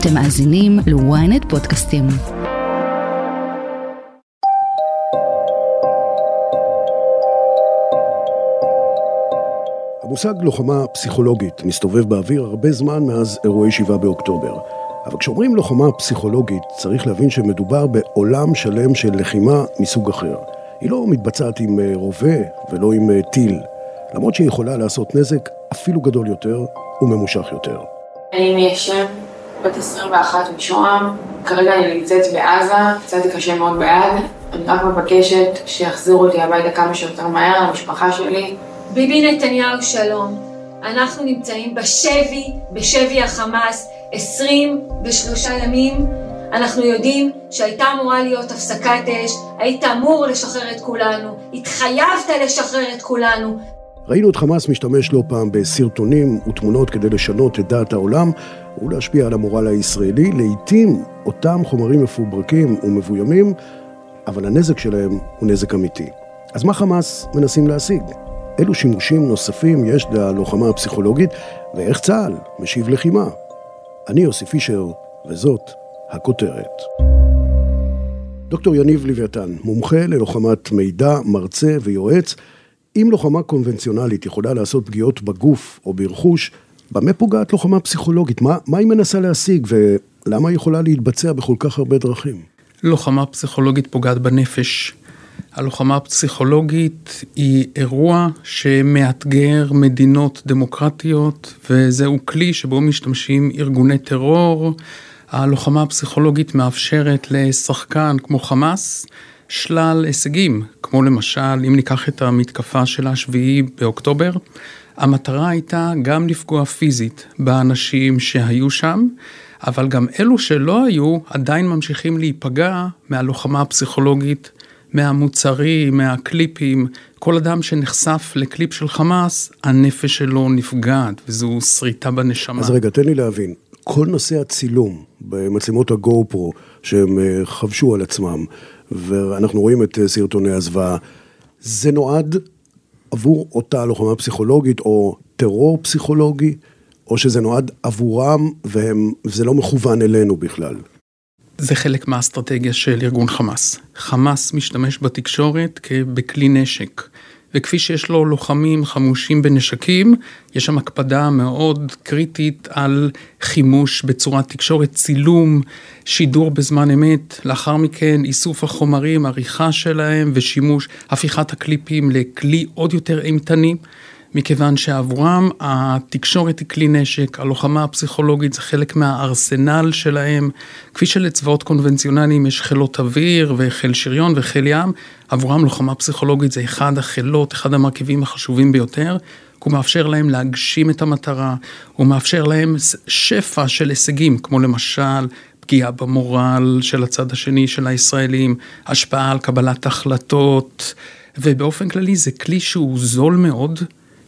אתם מאזינים ל-ynet פודקאסטים. המושג לוחמה פסיכולוגית מסתובב באוויר הרבה זמן מאז אירועי 7 באוקטובר. אבל כשאומרים לוחמה פסיכולוגית, צריך להבין שמדובר בעולם שלם של לחימה מסוג אחר. היא לא מתבצעת עם אה, רובה ולא עם אה, טיל, למרות שהיא יכולה לעשות נזק אפילו גדול יותר וממושך יותר. אני מיישב, בת 21 משוהם, כרגע אני נמצאת בעזה, קצת קשה מאוד ביד. אני רק מבקשת שיחזירו אותי הביתה כמה שיותר מהר למשפחה שלי. ביבי נתניהו שלום, אנחנו נמצאים בשבי, בשבי החמאס, 23 ימים. אנחנו יודעים שהייתה אמורה להיות הפסקת אש, היית אמור לשחרר את כולנו, התחייבת לשחרר את כולנו. ראינו את חמאס משתמש לא פעם בסרטונים ותמונות כדי לשנות את דעת העולם ולהשפיע על המורל הישראלי. לעיתים אותם חומרים מפוברקים ומבוימים, אבל הנזק שלהם הוא נזק אמיתי. אז מה חמאס מנסים להשיג? אילו שימושים נוספים יש ללוחמה הפסיכולוגית, ואיך צה"ל משיב לחימה? אני יוסי פישר, וזאת הכותרת. דוקטור יניב לוויתן, מומחה ללוחמת מידע, מרצה ויועץ. אם לוחמה קונבנציונלית יכולה לעשות פגיעות בגוף או ברכוש, במה פוגעת לוחמה פסיכולוגית? מה, מה היא מנסה להשיג ולמה היא יכולה להתבצע בכל כך הרבה דרכים? לוחמה פסיכולוגית פוגעת בנפש. הלוחמה הפסיכולוגית היא אירוע שמאתגר מדינות דמוקרטיות, וזהו כלי שבו משתמשים ארגוני טרור. הלוחמה הפסיכולוגית מאפשרת לשחקן כמו חמאס שלל הישגים, כמו למשל, אם ניקח את המתקפה של השביעי באוקטובר, המטרה הייתה גם לפגוע פיזית באנשים שהיו שם, אבל גם אלו שלא היו עדיין ממשיכים להיפגע מהלוחמה הפסיכולוגית מהמוצרים, מהקליפים, כל אדם שנחשף לקליפ של חמאס, הנפש שלו נפגעת, וזו שריטה בנשמה. אז רגע, תן לי להבין. כל נושא הצילום במצלמות הגו פרו שהם אה, חבשו על עצמם, ואנחנו רואים את אה, סרטוני הזוועה, זה נועד עבור אותה לוחמה פסיכולוגית או טרור פסיכולוגי, או שזה נועד עבורם וזה לא מכוון אלינו בכלל? זה חלק מהאסטרטגיה של ארגון חמאס. חמאס משתמש בתקשורת בכלי נשק. וכפי שיש לו לוחמים חמושים בנשקים, יש שם הקפדה מאוד קריטית על חימוש בצורת תקשורת, צילום, שידור בזמן אמת, לאחר מכן איסוף החומרים, עריכה שלהם ושימוש, הפיכת הקליפים לכלי עוד יותר אימתני. מכיוון שעבורם התקשורת היא כלי נשק, הלוחמה הפסיכולוגית זה חלק מהארסנל שלהם, כפי שלצבאות קונבנציונליים יש חילות אוויר וחיל שריון וחיל ים, עבורם לוחמה פסיכולוגית זה אחד החילות, אחד המרכיבים החשובים ביותר. הוא מאפשר להם להגשים את המטרה, הוא מאפשר להם שפע של הישגים, כמו למשל פגיעה במורל של הצד השני של הישראלים, השפעה על קבלת החלטות, ובאופן כללי זה כלי שהוא זול מאוד,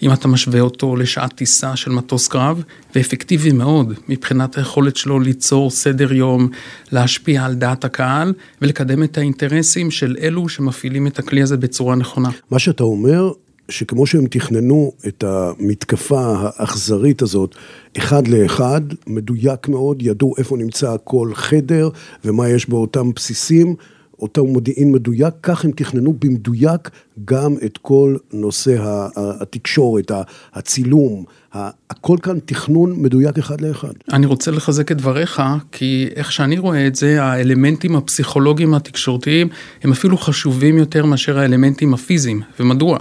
אם אתה משווה אותו לשעת טיסה של מטוס קרב, ואפקטיבי מאוד מבחינת היכולת שלו ליצור סדר יום, להשפיע על דעת הקהל ולקדם את האינטרסים של אלו שמפעילים את הכלי הזה בצורה נכונה. מה שאתה אומר, שכמו שהם תכננו את המתקפה האכזרית הזאת, אחד לאחד, מדויק מאוד, ידעו איפה נמצא כל חדר ומה יש באותם בסיסים. אותו מודיעין מדויק, כך הם תכננו במדויק גם את כל נושא התקשורת, הצילום, הכל כאן תכנון מדויק אחד לאחד. אני רוצה לחזק את דבריך, כי איך שאני רואה את זה, האלמנטים הפסיכולוגיים התקשורתיים הם אפילו חשובים יותר מאשר האלמנטים הפיזיים. ומדוע?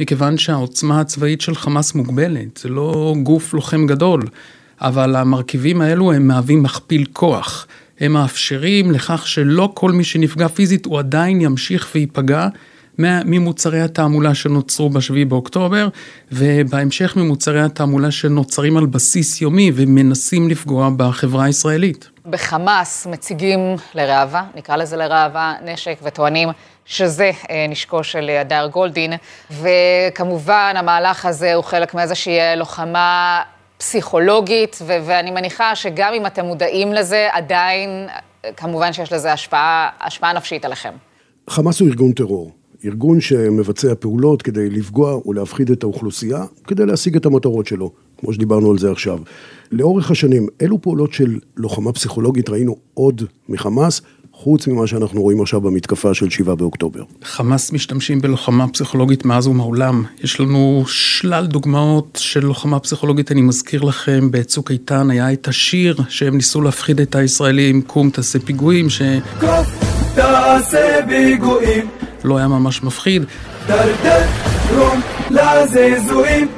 מכיוון שהעוצמה הצבאית של חמאס מוגבלת, זה לא גוף לוחם גדול, אבל המרכיבים האלו הם מהווים מכפיל כוח. הם מאפשרים לכך שלא כל מי שנפגע פיזית הוא עדיין ימשיך וייפגע ממוצרי התעמולה שנוצרו בשביעי באוקטובר, ובהמשך ממוצרי התעמולה שנוצרים על בסיס יומי ומנסים לפגוע בחברה הישראלית. בחמאס מציגים לראווה, נקרא לזה לראווה, נשק וטוענים שזה אה, נשקו של הדר גולדין, וכמובן המהלך הזה הוא חלק מאיזושהי לוחמה פסיכולוגית, ו- ואני מניחה שגם אם אתם מודעים לזה, עדיין, כמובן שיש לזה השפעה, השפעה נפשית עליכם. חמאס הוא ארגון טרור. ארגון שמבצע פעולות כדי לפגוע ולהפחיד את האוכלוסייה, כדי להשיג את המטרות שלו, כמו שדיברנו על זה עכשיו. לאורך השנים, אילו פעולות של לוחמה פסיכולוגית ראינו עוד מחמאס, חוץ ממה שאנחנו רואים עכשיו במתקפה של 7 באוקטובר? חמאס משתמשים בלוחמה פסיכולוגית מאז ומעולם. יש לנו שלל דוגמאות של לוחמה פסיכולוגית, אני מזכיר לכם, בצוק איתן היה את השיר שהם ניסו להפחיד את הישראלים, קום תעשה פיגועים, ש... קום תעשה פיגועים. לא היה ממש מפחיד. דרדר רום לזעזועים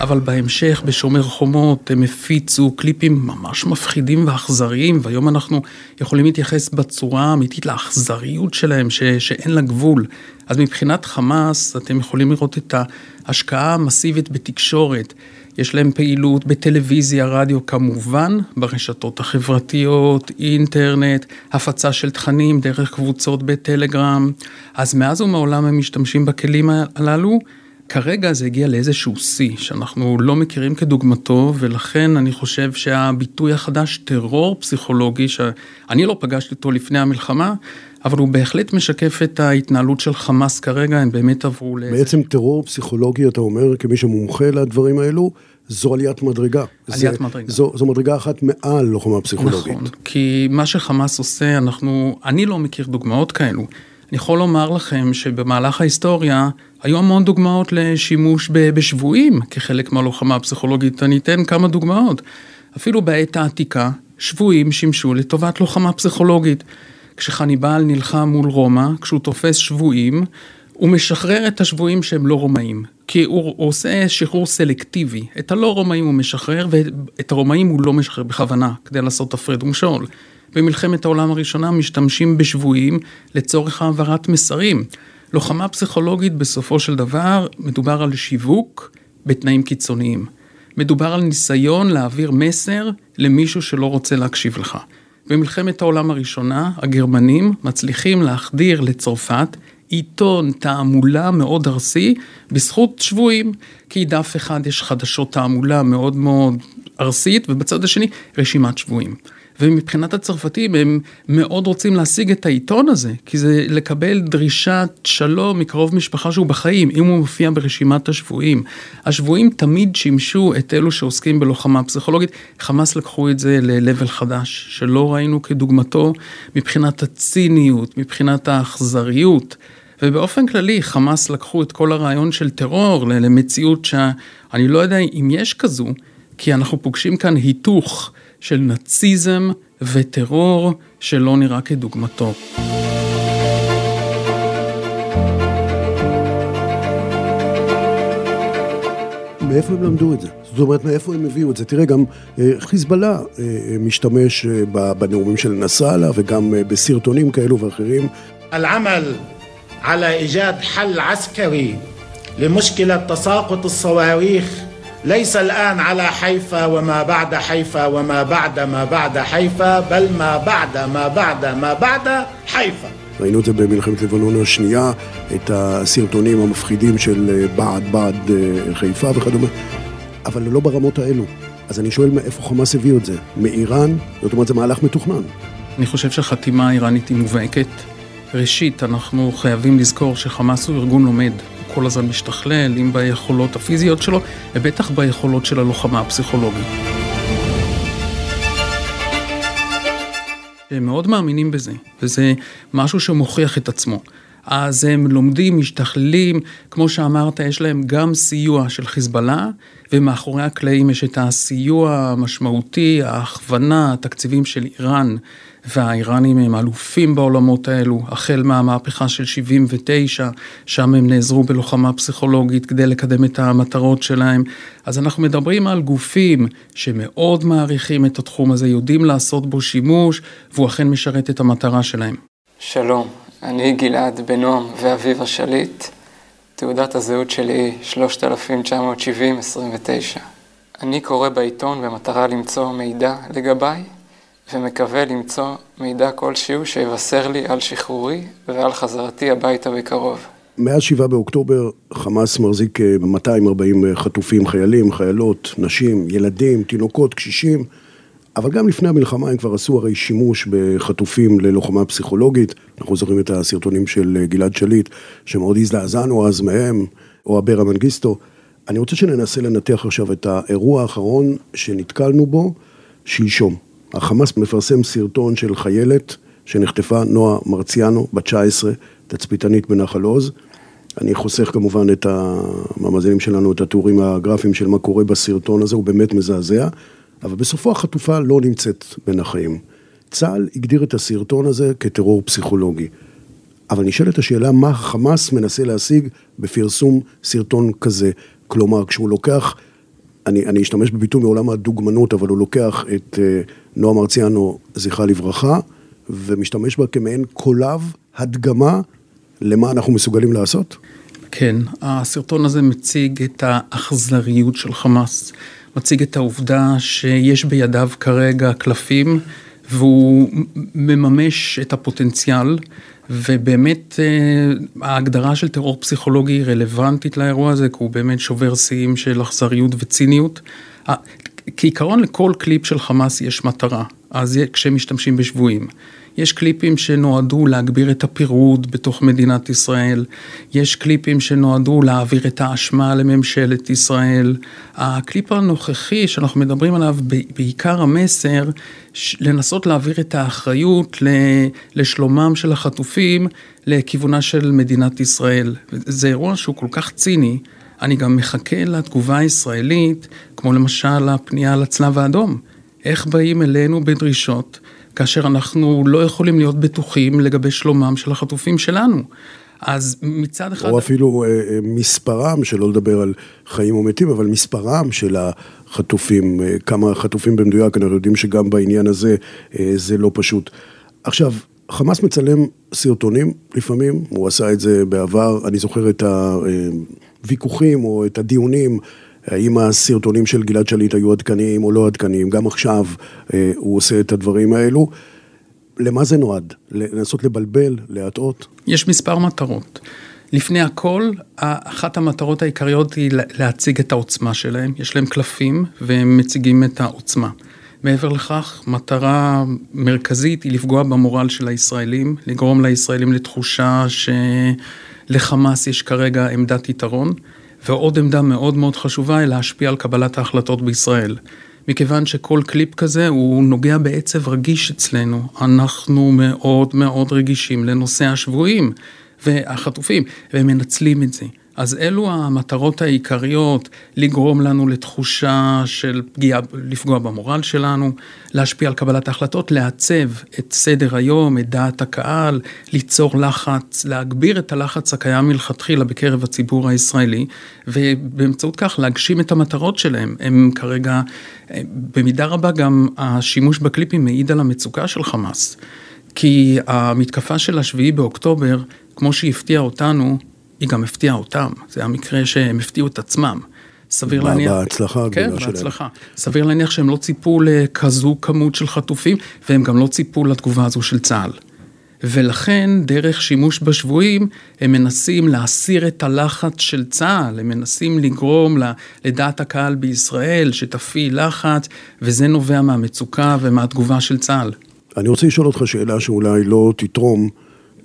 אבל בהמשך, בשומר חומות, הם הפיצו קליפים ממש מפחידים ואכזריים, והיום אנחנו יכולים להתייחס בצורה האמיתית לאכזריות שלהם, ש- שאין לה גבול. אז מבחינת חמאס, אתם יכולים לראות את ההשקעה המסיבית בתקשורת. יש להם פעילות בטלוויזיה, רדיו, כמובן, ברשתות החברתיות, אינטרנט, הפצה של תכנים דרך קבוצות בטלגרם. אז מאז ומעולם הם משתמשים בכלים הללו. כרגע זה הגיע לאיזשהו שיא שאנחנו לא מכירים כדוגמתו, ולכן אני חושב שהביטוי החדש, טרור פסיכולוגי, שאני לא פגשתי אותו לפני המלחמה, אבל הוא בהחלט משקף את ההתנהלות של חמאס כרגע, הם באמת עברו לאיזה... בעצם טרור פסיכולוגי, אתה אומר, כמי שמומחה לדברים האלו, זו עליית מדרגה. עליית זה, מדרגה. זו, זו מדרגה אחת מעל לוחמה פסיכולוגית. נכון, כי מה שחמאס עושה, אנחנו, אני לא מכיר דוגמאות כאלו. אני יכול לומר לכם שבמהלך ההיסטוריה היו המון דוגמאות לשימוש בשבויים כחלק מהלוחמה הפסיכולוגית. אני אתן כמה דוגמאות. אפילו בעת העתיקה, שבויים שימשו לטובת לוחמה פסיכולוגית. כשחניבל נלחם מול רומא, כשהוא תופס שבויים, הוא משחרר את השבויים שהם לא רומאים. כי הוא, עושה שחרור סלקטיבי. את הלא רומאים הוא משחרר, ואת הרומאים הוא לא משחרר בכוונה, כדי לעשות הפרד ומשול. במלחמת העולם הראשונה משתמשים בשבויים לצורך העברת מסרים. לוחמה פסיכולוגית בסופו של דבר מדובר על שיווק בתנאים קיצוניים. מדובר על ניסיון להעביר מסר למישהו שלא רוצה להקשיב לך. במלחמת העולם הראשונה הגרמנים מצליחים להחדיר לצרפת עיתון תעמולה מאוד ארסי בזכות שבויים, כי דף אחד יש חדשות תעמולה מאוד מאוד ארסית ובצד השני רשימת שבויים. ומבחינת הצרפתים הם מאוד רוצים להשיג את העיתון הזה, כי זה לקבל דרישת שלום מקרוב משפחה שהוא בחיים, אם הוא מופיע ברשימת השבויים. השבויים תמיד שימשו את אלו שעוסקים בלוחמה פסיכולוגית, חמאס לקחו את זה ל-level חדש, שלא ראינו כדוגמתו מבחינת הציניות, מבחינת האכזריות. ובאופן כללי חמאס לקחו את כל הרעיון של טרור למציאות שאני לא יודע אם יש כזו, כי אנחנו פוגשים כאן היתוך של נאציזם וטרור שלא נראה כדוגמתו. מאיפה הם למדו את זה? זאת אומרת, מאיפה הם הביאו את זה? תראה, גם אה, חיזבאללה אה, אה, משתמש בנאומים של נסראללה וגם בסרטונים כאלו ואחרים. العمل على إيجاد حل عسكري لمشكلة تساقط الصواريخ ليس الآن على حيفا وما بعد حيفا وما بعد ما بعد حيفا بل ما بعد ما بعد ما بعد حيفا ראינו את זה במלחמת לבנון השנייה, את הסרטונים המפחידים של בעד בעד חיפה וכדומה, אבל לא ברמות האלו. אז אני שואל מאיפה חמאס הביאו את זה? מאיראן? זאת אומרת, זה מהלך מתוכנן. אני חושב שהחתימה האיראנית היא מובהקת. ראשית, אנחנו חייבים לזכור שחמאס הוא ארגון לומד. כל הזמן משתכלל, אם ביכולות הפיזיות שלו, ובטח ביכולות של הלוחמה הפסיכולוגית. הם מאוד מאמינים בזה, וזה משהו שמוכיח את עצמו. אז הם לומדים, משתכללים, כמו שאמרת, יש להם גם סיוע של חיזבאללה, ומאחורי הקלעים יש את הסיוע המשמעותי, ההכוונה, התקציבים של איראן, והאיראנים הם אלופים בעולמות האלו, החל מהמהפכה של 79, שם הם נעזרו בלוחמה פסיכולוגית כדי לקדם את המטרות שלהם. אז אנחנו מדברים על גופים שמאוד מעריכים את התחום הזה, יודעים לעשות בו שימוש, והוא אכן משרת את המטרה שלהם. שלום, אני גלעד בנועם ואביב השליט. תעודת הזהות שלי 3970-29. אני קורא בעיתון במטרה למצוא מידע לגביי ומקווה למצוא מידע כלשהו שיבשר לי על שחרורי ועל חזרתי הביתה בקרוב. מאז 7 באוקטובר חמאס מחזיק 240 אה, חטופים, חיילים, חיילות, נשים, ילדים, תינוקות, קשישים, אבל גם לפני המלחמה הם כבר עשו הרי שימוש בחטופים ללוחמה פסיכולוגית. אנחנו זוכרים את הסרטונים של אה, גלעד שליט, שמאוד הזדעזענו אז מהם, או אברה מנגיסטו. אני רוצה שננסה לנתח עכשיו את האירוע האחרון שנתקלנו בו שלשום. החמאס מפרסם סרטון של חיילת שנחטפה, נועה מרציאנו, בת 19, תצפיתנית בנחל עוז. אני חוסך כמובן את המאזינים שלנו, את התיאורים הגרפיים של מה קורה בסרטון הזה, הוא באמת מזעזע, אבל בסופו החטופה לא נמצאת בין החיים. צה"ל הגדיר את הסרטון הזה כטרור פסיכולוגי. אבל נשאלת השאלה מה חמאס מנסה להשיג בפרסום סרטון כזה. כלומר, כשהוא לוקח, אני, אני אשתמש בביטוי מעולם הדוגמנות, אבל הוא לוקח את אה, נועה מרציאנו, זכרה לברכה, ומשתמש בה כמעין קולב, הדגמה, למה אנחנו מסוגלים לעשות? כן, הסרטון הזה מציג את האכזריות של חמאס, מציג את העובדה שיש בידיו כרגע קלפים והוא מממש את הפוטנציאל, ובאמת אה, ההגדרה של טרור פסיכולוגי רלוונטית לאירוע הזה, כי הוא באמת שובר שיאים של אכזריות וציניות. כעיקרון לכל קליפ של חמאס יש מטרה, אז כשהם משתמשים בשבויים. יש קליפים שנועדו להגביר את הפירוד בתוך מדינת ישראל, יש קליפים שנועדו להעביר את האשמה לממשלת ישראל. הקליפ הנוכחי שאנחנו מדברים עליו, בעיקר המסר, לנסות להעביר את האחריות לשלומם של החטופים לכיוונה של מדינת ישראל. זה אירוע שהוא כל כך ציני. אני גם מחכה לתגובה הישראלית, כמו למשל הפנייה לצלב האדום. איך באים אלינו בדרישות כאשר אנחנו לא יכולים להיות בטוחים לגבי שלומם של החטופים שלנו. אז מצד אחד... או אפילו אה, אה, מספרם, שלא לדבר על חיים או מתים, אבל מספרם של החטופים, אה, כמה חטופים במדויק, אנחנו יודעים שגם בעניין הזה זה לא פשוט. עכשיו, חמאס מצלם סרטונים לפעמים, הוא עשה את זה בעבר, אני זוכר את הוויכוחים או את הדיונים האם הסרטונים של גלעד שליט היו עדכניים או לא עדכניים, גם עכשיו אה, הוא עושה את הדברים האלו. למה זה נועד? לנסות לבלבל, להטעות? יש מספר מטרות. לפני הכל, אחת המטרות העיקריות היא להציג את העוצמה שלהם. יש להם קלפים והם מציגים את העוצמה. מעבר לכך, מטרה מרכזית היא לפגוע במורל של הישראלים, לגרום לישראלים לתחושה שלחמאס יש כרגע עמדת יתרון. ועוד עמדה מאוד מאוד חשובה היא להשפיע על קבלת ההחלטות בישראל. מכיוון שכל קליפ כזה הוא נוגע בעצב רגיש אצלנו. אנחנו מאוד מאוד רגישים לנושא השבויים והחטופים, והם מנצלים את זה. אז אלו המטרות העיקריות, לגרום לנו לתחושה של פגיעה, לפגוע במורל שלנו, להשפיע על קבלת ההחלטות, לעצב את סדר היום, את דעת הקהל, ליצור לחץ, להגביר את הלחץ הקיים מלכתחילה בקרב הציבור הישראלי, ובאמצעות כך להגשים את המטרות שלהם. הם כרגע, במידה רבה גם השימוש בקליפים מעיד על המצוקה של חמאס. כי המתקפה של השביעי באוקטובר, כמו שהפתיעה אותנו, היא גם הפתיעה אותם, זה היה מקרה שהם הפתיעו את עצמם. סביר להניח... בהצלחה הגדולה כן, שלהם. כן, בהצלחה. סביר להניח שהם לא ציפו לכזו כמות של חטופים, והם גם לא ציפו לתגובה הזו של צה"ל. ולכן, דרך שימוש בשבויים, הם מנסים להסיר את הלחץ של צה"ל, הם מנסים לגרום לדעת הקהל בישראל שתפעיל לחץ, וזה נובע מהמצוקה ומהתגובה של צה"ל. אני רוצה לשאול אותך שאלה שאולי לא תתרום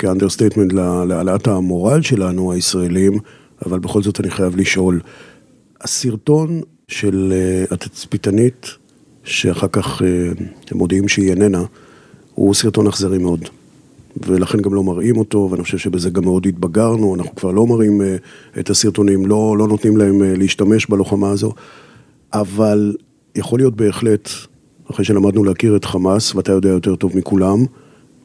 כאנדרסטייטמנט להעלאת המורל שלנו, הישראלים, אבל בכל זאת אני חייב לשאול. הסרטון של אה, התצפיתנית, שאחר כך אה, הם מודיעים שהיא איננה, הוא סרטון אכזרי מאוד. ולכן גם לא מראים אותו, ואני חושב שבזה גם מאוד התבגרנו, אנחנו כבר לא מראים אה, את הסרטונים, לא, לא נותנים להם להשתמש בלוחמה הזו, אבל יכול להיות בהחלט, אחרי שלמדנו להכיר את חמאס, ואתה יודע יותר טוב מכולם,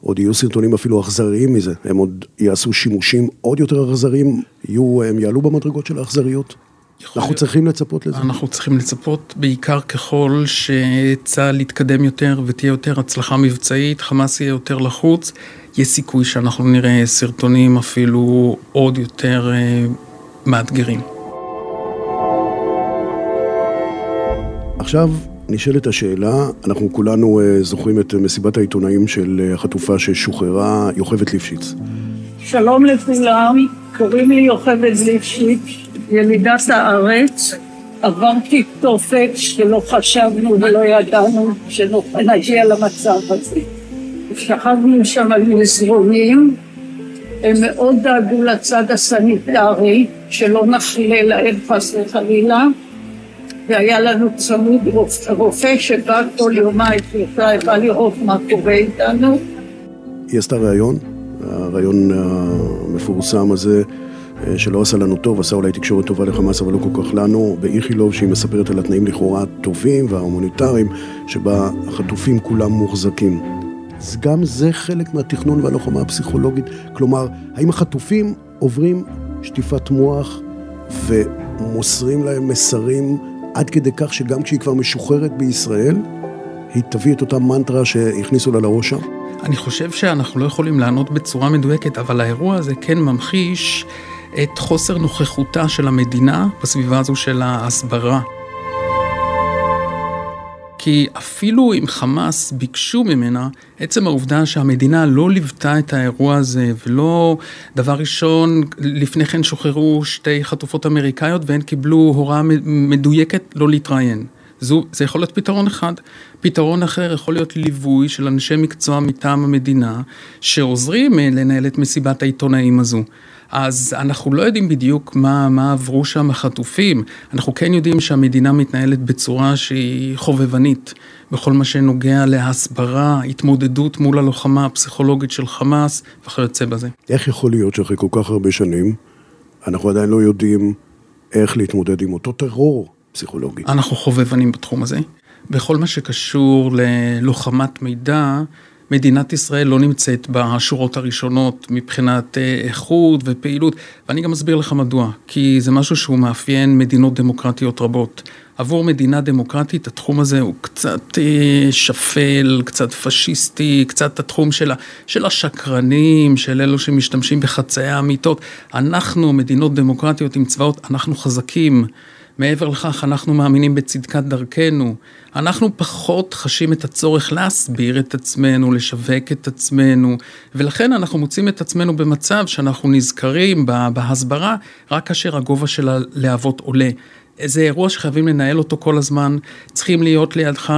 עוד יהיו סרטונים אפילו אכזריים מזה, הם עוד יעשו שימושים עוד יותר אכזריים, יהיו, הם יעלו במדרגות של האכזריות. אנחנו להיות. צריכים לצפות לזה. אנחנו צריכים לצפות בעיקר ככל שצה"ל יתקדם יותר ותהיה יותר הצלחה מבצעית, חמאס יהיה יותר לחוץ, יש סיכוי שאנחנו נראה סרטונים אפילו עוד יותר uh, מאתגרים. עכשיו, נשאלת השאלה, אנחנו כולנו אה, זוכרים את מסיבת העיתונאים של אה, החטופה ששוחררה, יוכבד ליפשיץ. שלום לכולם, קוראים לי יוכבד ליפשיץ, ילידת הארץ. עברתי תופת שלא חשבנו ולא ידענו שנגיע למצב הזה. שכבנו שם על מזרונים הם מאוד דאגו לצד הסניטרי, שלא נחלה להם חס וחלילה, והיה לנו צמוד רופא שבא כל יומיים שלושה, בא לראות מה קורה איתנו. היא עשתה ראיון, הראיון המפורסם הזה, אה, שלא עשה לנו טוב, עשה אולי תקשורת טובה לחמאס, אבל לא כל כך לנו, באיכילוב, שהיא מספרת על התנאים לכאורה טובים וההומניטריים, שבה החטופים כולם מוחזקים. אז גם זה חלק מהתכנון והלוחמה הפסיכולוגית. כלומר, האם החטופים עוברים שטיפת מוח ומוסרים להם מסרים עד כדי כך שגם כשהיא כבר משוחררת בישראל, היא תביא את אותה מנטרה שהכניסו לה לראש שם? אני חושב שאנחנו לא יכולים לענות בצורה מדויקת, אבל האירוע הזה כן ממחיש את חוסר נוכחותה של המדינה בסביבה הזו של ההסברה. כי אפילו אם חמאס ביקשו ממנה, עצם העובדה שהמדינה לא ליוותה את האירוע הזה, ולא, דבר ראשון, לפני כן שוחררו שתי חטופות אמריקאיות והן קיבלו הוראה מדויקת לא להתראיין. זו, זה יכול להיות פתרון אחד. פתרון אחר יכול להיות ליווי של אנשי מקצוע מטעם המדינה, שעוזרים אה, לנהל את מסיבת העיתונאים הזו. אז אנחנו לא יודעים בדיוק מה, מה עברו שם החטופים, אנחנו כן יודעים שהמדינה מתנהלת בצורה שהיא חובבנית בכל מה שנוגע להסברה, התמודדות מול הלוחמה הפסיכולוגית של חמאס וכיוצא בזה. איך יכול להיות שאחרי כל כך הרבה שנים אנחנו עדיין לא יודעים איך להתמודד עם אותו טרור פסיכולוגי? אנחנו חובבנים בתחום הזה. בכל מה שקשור ללוחמת מידע, מדינת ישראל לא נמצאת בשורות הראשונות מבחינת אה, איכות ופעילות, ואני גם אסביר לך מדוע, כי זה משהו שהוא מאפיין מדינות דמוקרטיות רבות. עבור מדינה דמוקרטית התחום הזה הוא קצת אה, שפל, קצת פשיסטי, קצת התחום של, של השקרנים, של אלו שמשתמשים בחצאי האמיתות. אנחנו, מדינות דמוקרטיות עם צבאות, אנחנו חזקים. מעבר לכך, אנחנו מאמינים בצדקת דרכנו. אנחנו פחות חשים את הצורך להסביר את עצמנו, לשווק את עצמנו, ולכן אנחנו מוצאים את עצמנו במצב שאנחנו נזכרים בהסברה רק כאשר הגובה של הלהבות עולה. זה אירוע שחייבים לנהל אותו כל הזמן, צריכים להיות לידך,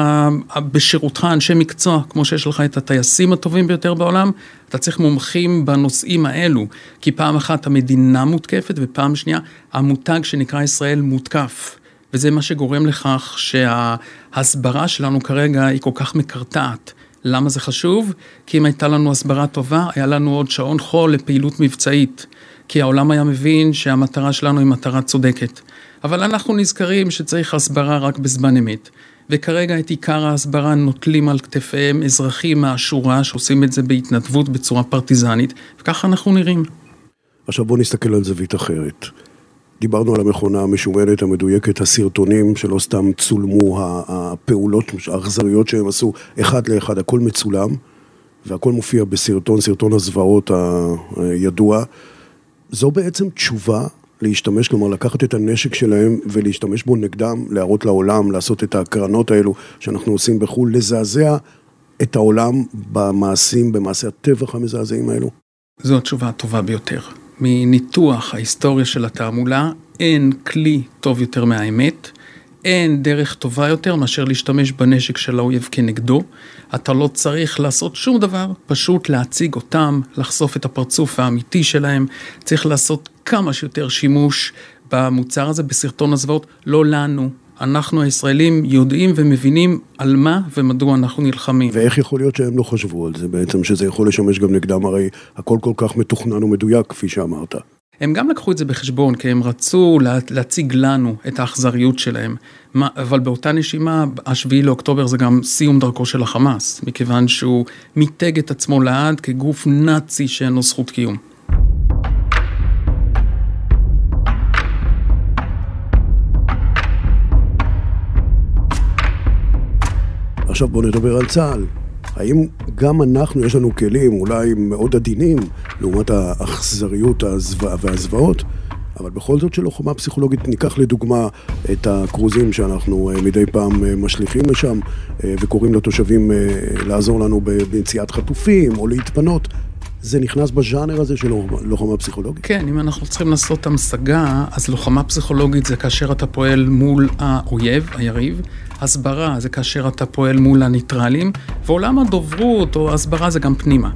בשירותך אנשי מקצוע, כמו שיש לך את הטייסים הטובים ביותר בעולם, אתה צריך מומחים בנושאים האלו, כי פעם אחת המדינה מותקפת ופעם שנייה המותג שנקרא ישראל מותקף. וזה מה שגורם לכך שההסברה שלנו כרגע היא כל כך מקרטעת. למה זה חשוב? כי אם הייתה לנו הסברה טובה, היה לנו עוד שעון חול לפעילות מבצעית. כי העולם היה מבין שהמטרה שלנו היא מטרה צודקת. אבל אנחנו נזכרים שצריך הסברה רק בזמן אמת. וכרגע את עיקר ההסברה נוטלים על כתפיהם אזרחים מהשורה שעושים את זה בהתנדבות בצורה פרטיזנית, וככה אנחנו נראים. עכשיו בואו נסתכל על זווית אחרת. דיברנו על המכונה המשומנת, המדויקת, הסרטונים שלא סתם צולמו, הפעולות האכזריות שהם עשו אחד לאחד, הכל מצולם, והכל מופיע בסרטון, סרטון הזוועות הידוע. זו בעצם תשובה להשתמש, כלומר לקחת את הנשק שלהם ולהשתמש בו נגדם, להראות לעולם, לעשות את ההקרנות האלו שאנחנו עושים בחו"ל, לזעזע את העולם במעשים, במעשי הטבח המזעזעים האלו? זו התשובה הטובה ביותר. מניתוח ההיסטוריה של התעמולה, אין כלי טוב יותר מהאמת. אין דרך טובה יותר מאשר להשתמש בנשק של האויב כנגדו. אתה לא צריך לעשות שום דבר, פשוט להציג אותם, לחשוף את הפרצוף האמיתי שלהם. צריך לעשות כמה שיותר שימוש במוצר הזה, בסרטון הזוועות, לא לנו. אנחנו הישראלים יודעים ומבינים על מה ומדוע אנחנו נלחמים. ואיך יכול להיות שהם לא חשבו על זה בעצם, שזה יכול לשמש גם נגדם, הרי הכל כל כך מתוכנן ומדויק, כפי שאמרת. הם גם לקחו את זה בחשבון, כי הם רצו להציג לנו את האכזריות שלהם. אבל באותה נשימה, השביעי לאוקטובר זה גם סיום דרכו של החמאס, מכיוון שהוא מיתג את עצמו לעד כגוף נאצי שאין לו זכות קיום. עכשיו בואו נדבר על צה"ל. האם גם אנחנו, יש לנו כלים אולי מאוד עדינים לעומת האכזריות והזוועות, אבל בכל זאת שלוחמה פסיכולוגית, ניקח לדוגמה את הכרוזים שאנחנו אה, מדי פעם אה, משליכים לשם אה, וקוראים לתושבים לעזור לנו במציאת חטופים או להתפנות. זה נכנס בז'אנר הזה של לוחמה פסיכולוגית? כן, אם אנחנו צריכים לעשות המשגה, אז לוחמה פסיכולוגית זה כאשר אתה פועל מול האויב, היריב. הסברה זה כאשר אתה פועל מול הניטרלים, ועולם הדוברות או הסברה זה גם פנימה.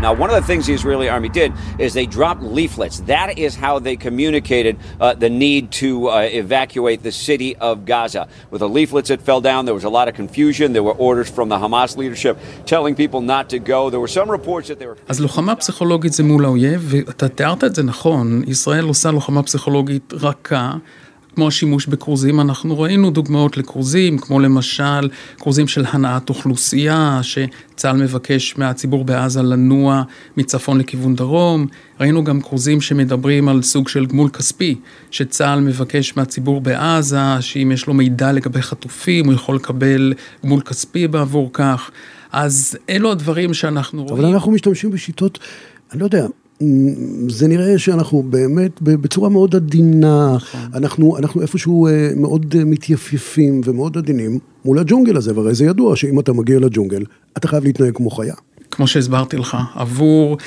Now, one of the things the Israeli army did is they dropped leaflets. That is how they communicated uh, the need to uh, evacuate the city of Gaza. With the leaflets that fell down, there was a lot of confusion. There were orders from the Hamas leadership telling people not to go. There were some reports that they were... אז לוחמה פסיכולוגית זה מול האויב, ואתה תיארת את זה נכון, ישראל עושה לוחמה פסיכולוגית רכה. כמו השימוש בכרוזים, אנחנו ראינו דוגמאות לכרוזים, כמו למשל כרוזים של הנעת אוכלוסייה, שצה"ל מבקש מהציבור בעזה לנוע מצפון לכיוון דרום. ראינו גם כרוזים שמדברים על סוג של גמול כספי, שצה"ל מבקש מהציבור בעזה, שאם יש לו מידע לגבי חטופים, הוא יכול לקבל גמול כספי בעבור כך. אז אלו הדברים שאנחנו רואים. אבל אנחנו משתמשים בשיטות, אני לא יודע, זה נראה שאנחנו באמת בצורה מאוד עדינה, נכון. אנחנו, אנחנו איפשהו אה, מאוד אה, מתייפייפים ומאוד עדינים מול הג'ונגל הזה, והרי זה ידוע שאם אתה מגיע לג'ונגל, אתה חייב להתנהג כמו חיה. כמו שהסברתי לך, עבור,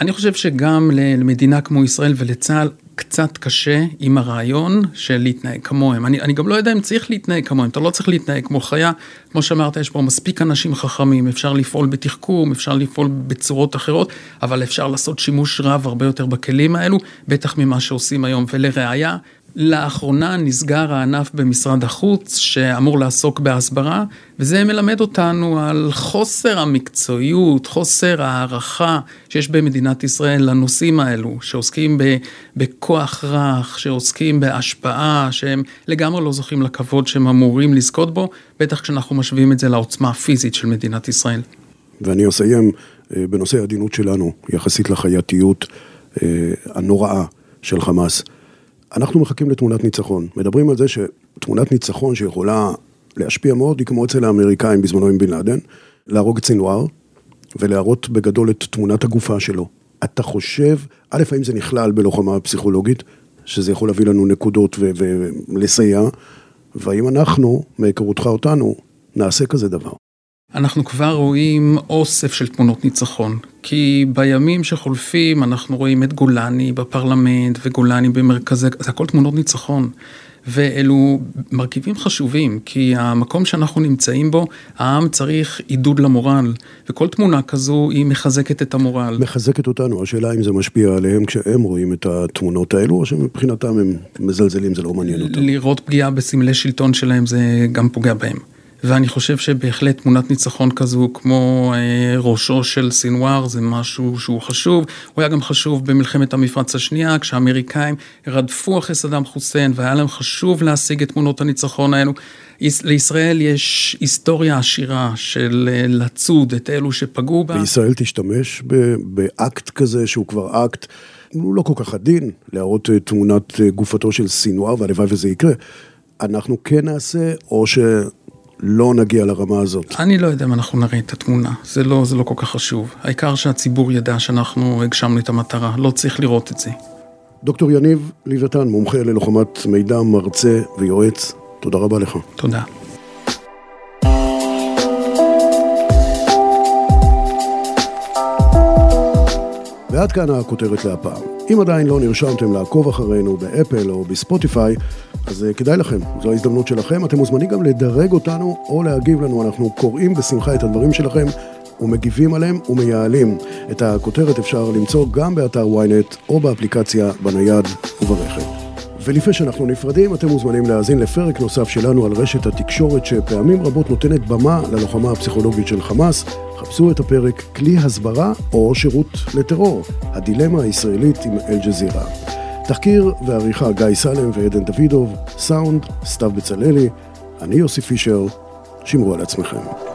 אני חושב שגם למדינה כמו ישראל ולצה"ל קצת קשה עם הרעיון של להתנהג כמוהם. אני, אני גם לא יודע אם צריך להתנהג כמוהם, אתה לא צריך להתנהג כמו חיה. כמו שאמרת, יש פה מספיק אנשים חכמים, אפשר לפעול בתחכום, אפשר לפעול בצורות אחרות, אבל אפשר לעשות שימוש רב הרבה יותר בכלים האלו, בטח ממה שעושים היום. ולראיה, לאחרונה נסגר הענף במשרד החוץ שאמור לעסוק בהסברה, וזה מלמד אותנו על חוסר המקצועיות, חוסר הערכה שיש במדינת ישראל לנושאים האלו, שעוסקים בכוח רך, שעוסקים בהשפעה, שהם לגמרי לא זוכים לכבוד שהם אמורים לזכות בו, בטח כשאנחנו משווים את זה לעוצמה הפיזית של מדינת ישראל. ואני אסיים אה, בנושא העדינות שלנו, יחסית לחייתיות אה, הנוראה של חמאס. אנחנו מחכים לתמונת ניצחון. מדברים על זה שתמונת ניצחון שיכולה להשפיע מאוד, היא כמו אצל האמריקאים בזמנו עם בן לאדן, להרוג את סינואר ולהראות בגדול את תמונת הגופה שלו. אתה חושב, א', האם זה נכלל בלוחמה פסיכולוגית, שזה יכול להביא לנו נקודות ולסייע, והאם אנחנו, מהיכרותך אותנו, נעשה כזה דבר. אנחנו כבר רואים אוסף של תמונות ניצחון, כי בימים שחולפים אנחנו רואים את גולני בפרלמנט וגולני במרכזי, זה הכל תמונות ניצחון. ואלו מרכיבים חשובים, כי המקום שאנחנו נמצאים בו, העם צריך עידוד למורל, וכל תמונה כזו היא מחזקת את המורל. מחזקת אותנו, השאלה אם זה משפיע עליהם כשהם רואים את התמונות האלו, או שמבחינתם הם מזלזלים, זה לא מעניין אותם. לראות פגיעה בסמלי שלטון שלהם זה גם פוגע בהם. ואני חושב שבהחלט תמונת ניצחון כזו, כמו אה, ראשו של סינואר, זה משהו שהוא חשוב. הוא היה גם חשוב במלחמת המפרץ השנייה, כשהאמריקאים רדפו אחרי סדאם חוסיין, והיה להם חשוב להשיג את תמונות הניצחון האלו. לישראל יש היסטוריה עשירה של אה, לצוד את אלו שפגעו בה. וישראל תשתמש באקט כזה, שהוא כבר אקט, הוא לא כל כך עדין, להראות אה, תמונת אה, גופתו של סינואר, והלוואי וזה יקרה. אנחנו כן נעשה, או ש... לא נגיע לרמה הזאת. אני לא יודע אם אנחנו נראה את התמונה, זה לא, זה לא כל כך חשוב. העיקר שהציבור ידע שאנחנו הגשמנו את המטרה, לא צריך לראות את זה. דוקטור יניב לוויתן, מומחה ללוחמת מידע, מרצה ויועץ, תודה רבה לך. תודה. ועד כאן הכותרת להפעם. אם עדיין לא נרשמתם לעקוב אחרינו באפל או בספוטיפיי, אז אה, כדאי לכם, זו ההזדמנות שלכם. אתם מוזמנים גם לדרג אותנו או להגיב לנו, אנחנו קוראים בשמחה את הדברים שלכם ומגיבים עליהם ומייעלים. את הכותרת אפשר למצוא גם באתר ynet או באפליקציה בנייד וברכב. ולפני שאנחנו נפרדים, אתם מוזמנים להאזין לפרק נוסף שלנו על רשת התקשורת שפעמים רבות נותנת במה ללוחמה הפסיכולוגית של חמאס. חפשו את הפרק כלי הסברה או שירות לטרור, הדילמה הישראלית עם אל-ג'זירה. תחקיר ועריכה גיא סלם ועדן דוידוב, סאונד, סתיו בצללי, אני יוסי פישר, שמרו על עצמכם.